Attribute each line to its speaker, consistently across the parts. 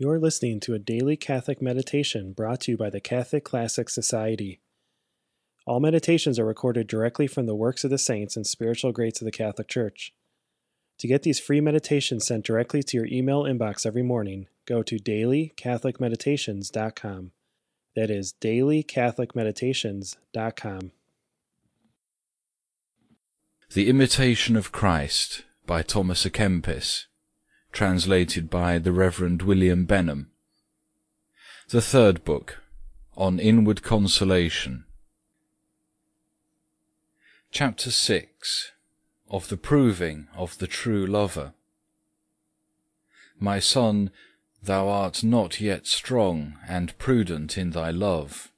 Speaker 1: You're listening to a daily Catholic meditation brought to you by the Catholic Classic Society. All meditations are recorded directly from the works of the saints and spiritual greats of the Catholic Church. To get these free meditations sent directly to your email inbox every morning, go to dailycatholicmeditations.com. That is dailycatholicmeditations.com.
Speaker 2: The Imitation of Christ by Thomas à Kempis translated by the Reverend William Benham. The third book, on Inward Consolation. Chapter 6 Of the Proving of the True Lover. My son, thou art not yet strong and prudent in thy love.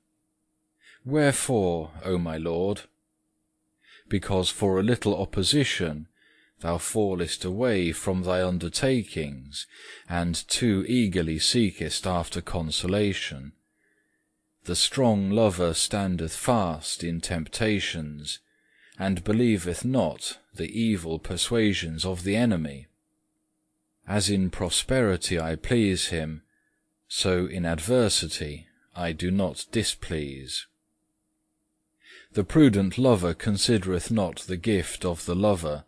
Speaker 2: Wherefore, O my Lord? Because for a little opposition thou fallest away from thy undertakings, and too eagerly seekest after consolation. The strong lover standeth fast in temptations, and believeth not the evil persuasions of the enemy. As in prosperity I please him, so in adversity I do not displease. The prudent lover considereth not the gift of the lover,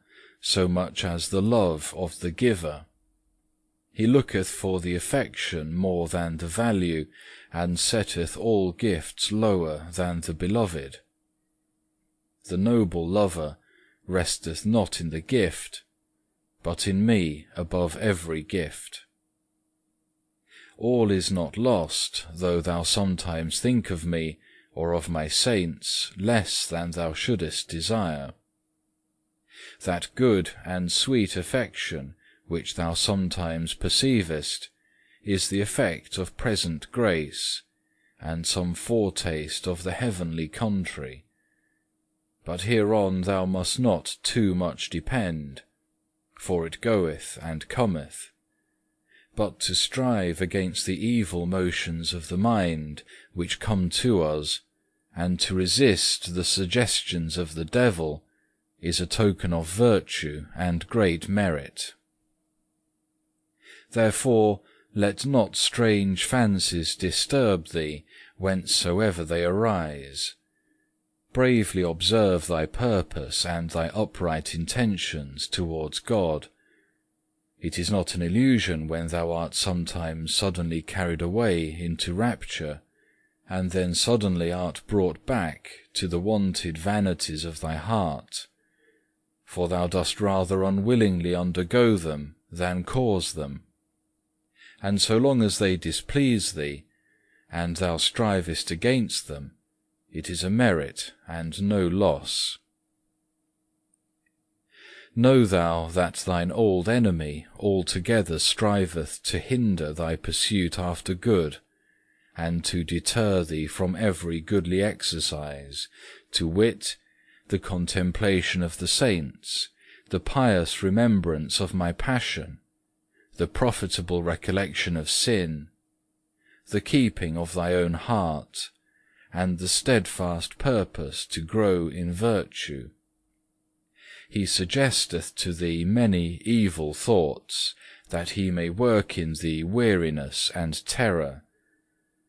Speaker 2: so much as the love of the giver. He looketh for the affection more than the value, and setteth all gifts lower than the beloved. The noble lover resteth not in the gift, but in me above every gift. All is not lost, though thou sometimes think of me, or of my saints, less than thou shouldest desire that good and sweet affection which thou sometimes perceivest is the effect of present grace, and some foretaste of the heavenly country. But hereon thou must not too much depend, for it goeth and cometh, but to strive against the evil motions of the mind which come to us, and to resist the suggestions of the devil, is a token of virtue and great merit. Therefore let not strange fancies disturb thee whencesoever they arise. Bravely observe thy purpose and thy upright intentions towards God. It is not an illusion when thou art sometimes suddenly carried away into rapture, and then suddenly art brought back to the wonted vanities of thy heart for thou dost rather unwillingly undergo them than cause them. And so long as they displease thee, and thou strivest against them, it is a merit and no loss. Know thou that thine old enemy altogether striveth to hinder thy pursuit after good, and to deter thee from every goodly exercise, to wit, the contemplation of the saints, the pious remembrance of my passion, the profitable recollection of sin, the keeping of thy own heart, and the steadfast purpose to grow in virtue. He suggesteth to thee many evil thoughts, that he may work in thee weariness and terror,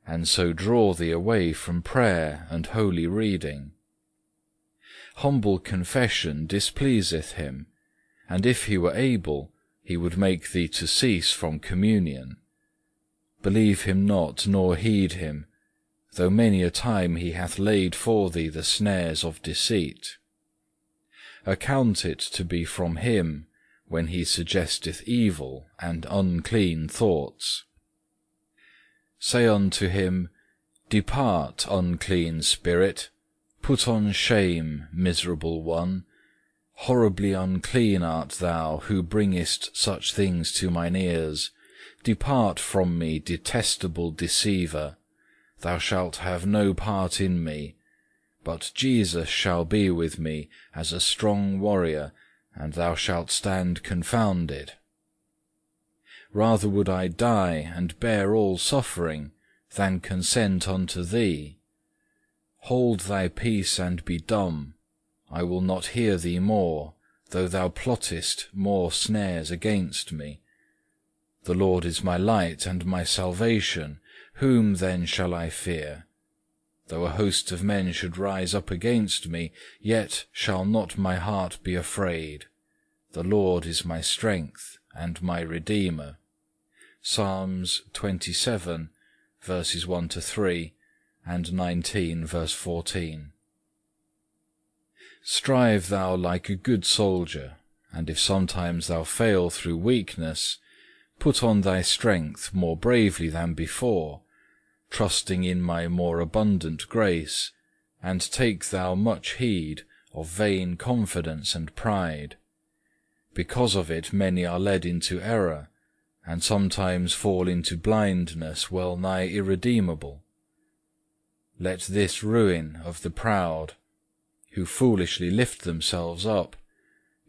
Speaker 2: and so draw thee away from prayer and holy reading humble confession displeaseth him, and if he were able, he would make thee to cease from communion. Believe him not, nor heed him, though many a time he hath laid for thee the snares of deceit. Account it to be from him when he suggesteth evil and unclean thoughts. Say unto him, Depart, unclean spirit, Put on shame, miserable one. Horribly unclean art thou, who bringest such things to mine ears. Depart from me, detestable deceiver. Thou shalt have no part in me, but Jesus shall be with me as a strong warrior, and thou shalt stand confounded. Rather would I die and bear all suffering, than consent unto thee. Hold thy peace and be dumb. I will not hear thee more, though thou plottest more snares against me. The Lord is my light and my salvation. Whom then shall I fear? Though a host of men should rise up against me, yet shall not my heart be afraid. The Lord is my strength and my Redeemer. Psalms 27, verses 1 to 3, and 19, verse 14. Strive thou like a good soldier, and if sometimes thou fail through weakness, put on thy strength more bravely than before, trusting in my more abundant grace, and take thou much heed of vain confidence and pride. Because of it many are led into error, and sometimes fall into blindness well nigh irredeemable. Let this ruin of the proud, who foolishly lift themselves up,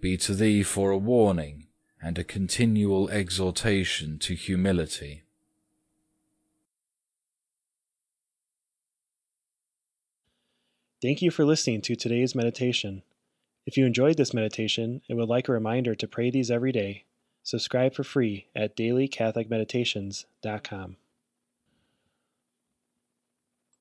Speaker 2: be to thee for a warning and a continual exhortation to humility.
Speaker 1: Thank you for listening to today's meditation. If you enjoyed this meditation and would like a reminder to pray these every day, subscribe for free at dailycatholicmeditations.com.